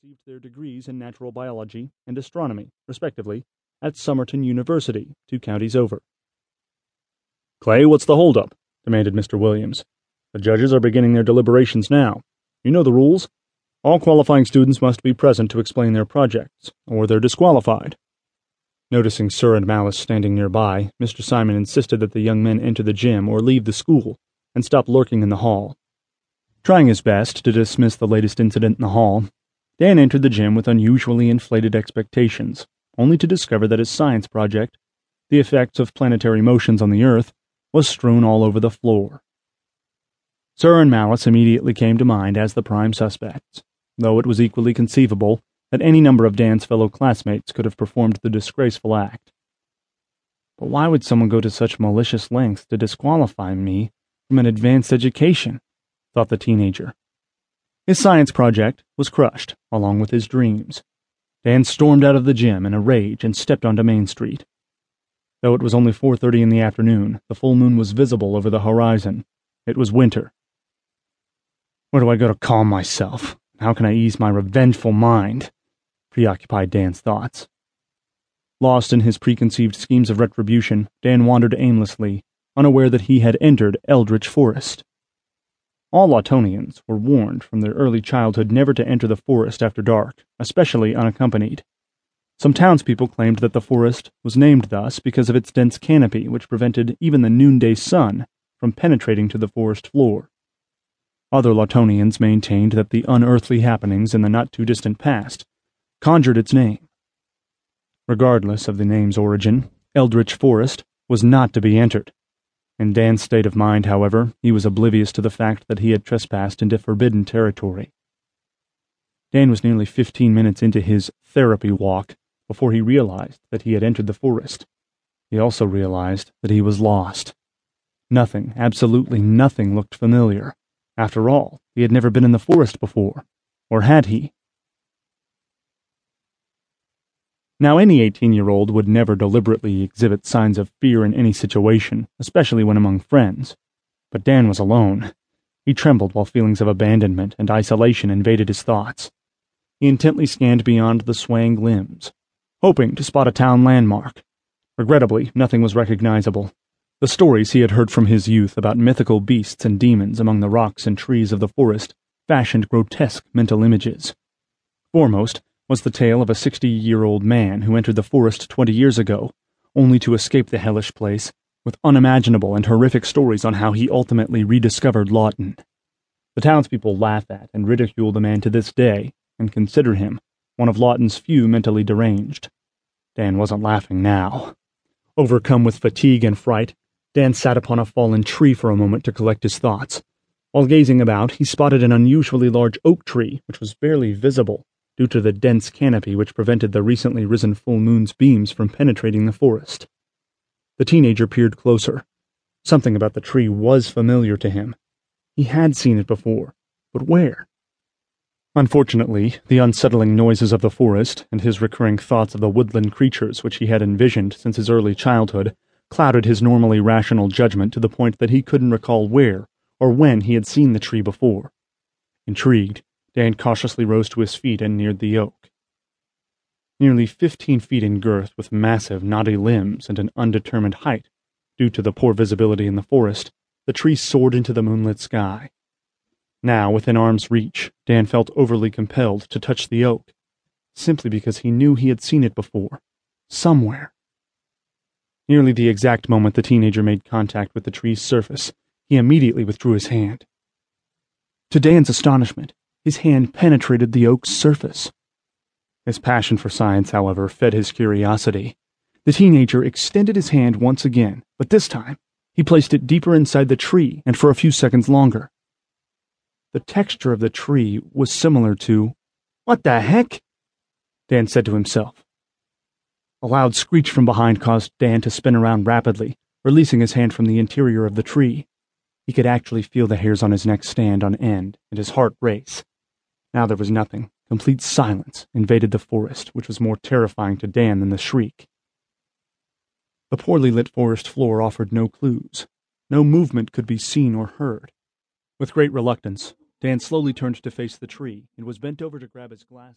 received their degrees in natural biology and astronomy, respectively, at Somerton University, two counties over. Clay, what's the holdup? demanded Mr. Williams. The judges are beginning their deliberations now. You know the rules. All qualifying students must be present to explain their projects, or they're disqualified. Noticing Sir and Malice standing nearby, Mr. Simon insisted that the young men enter the gym or leave the school and stop lurking in the hall. Trying his best to dismiss the latest incident in the hall, Dan entered the gym with unusually inflated expectations, only to discover that his science project, the effects of planetary motions on the Earth, was strewn all over the floor. Sir and Malice immediately came to mind as the prime suspects, though it was equally conceivable that any number of Dan's fellow classmates could have performed the disgraceful act. But why would someone go to such malicious lengths to disqualify me from an advanced education? thought the teenager. His science project was crushed, along with his dreams. Dan stormed out of the gym in a rage and stepped onto Main Street. Though it was only 4:30 in the afternoon, the full moon was visible over the horizon. It was winter. Where do I go to calm myself? How can I ease my revengeful mind? preoccupied Dan's thoughts. Lost in his preconceived schemes of retribution, Dan wandered aimlessly, unaware that he had entered Eldritch Forest. All Lawtonians were warned from their early childhood never to enter the forest after dark, especially unaccompanied. Some townspeople claimed that the forest was named thus because of its dense canopy, which prevented even the noonday sun from penetrating to the forest floor. Other Lawtonians maintained that the unearthly happenings in the not too distant past conjured its name. Regardless of the name's origin, Eldritch Forest was not to be entered. In Dan's state of mind, however, he was oblivious to the fact that he had trespassed into forbidden territory. Dan was nearly fifteen minutes into his therapy walk before he realized that he had entered the forest. He also realized that he was lost. Nothing, absolutely nothing, looked familiar. After all, he had never been in the forest before. Or had he? Now, any 18 year old would never deliberately exhibit signs of fear in any situation, especially when among friends. But Dan was alone. He trembled while feelings of abandonment and isolation invaded his thoughts. He intently scanned beyond the swaying limbs, hoping to spot a town landmark. Regrettably, nothing was recognizable. The stories he had heard from his youth about mythical beasts and demons among the rocks and trees of the forest fashioned grotesque mental images. Foremost, was the tale of a sixty-year-old man who entered the forest twenty years ago, only to escape the hellish place, with unimaginable and horrific stories on how he ultimately rediscovered Lawton. The townspeople laugh at and ridicule the man to this day, and consider him one of Lawton's few mentally deranged. Dan wasn't laughing now. Overcome with fatigue and fright, Dan sat upon a fallen tree for a moment to collect his thoughts. While gazing about, he spotted an unusually large oak tree, which was barely visible due to the dense canopy which prevented the recently risen full moon's beams from penetrating the forest. The teenager peered closer. Something about the tree was familiar to him. He had seen it before, but where? Unfortunately, the unsettling noises of the forest and his recurring thoughts of the woodland creatures which he had envisioned since his early childhood clouded his normally rational judgment to the point that he couldn't recall where or when he had seen the tree before. Intrigued, Dan cautiously rose to his feet and neared the oak. Nearly fifteen feet in girth, with massive, knotty limbs and an undetermined height, due to the poor visibility in the forest, the tree soared into the moonlit sky. Now, within arm's reach, Dan felt overly compelled to touch the oak, simply because he knew he had seen it before. Somewhere. Nearly the exact moment the teenager made contact with the tree's surface, he immediately withdrew his hand. To Dan's astonishment, his hand penetrated the oak's surface. His passion for science, however, fed his curiosity. The teenager extended his hand once again, but this time he placed it deeper inside the tree and for a few seconds longer. The texture of the tree was similar to. What the heck? Dan said to himself. A loud screech from behind caused Dan to spin around rapidly, releasing his hand from the interior of the tree. He could actually feel the hairs on his neck stand on end and his heart race. Now there was nothing. Complete silence invaded the forest, which was more terrifying to Dan than the shriek. The poorly lit forest floor offered no clues. No movement could be seen or heard. With great reluctance, Dan slowly turned to face the tree and was bent over to grab his glass.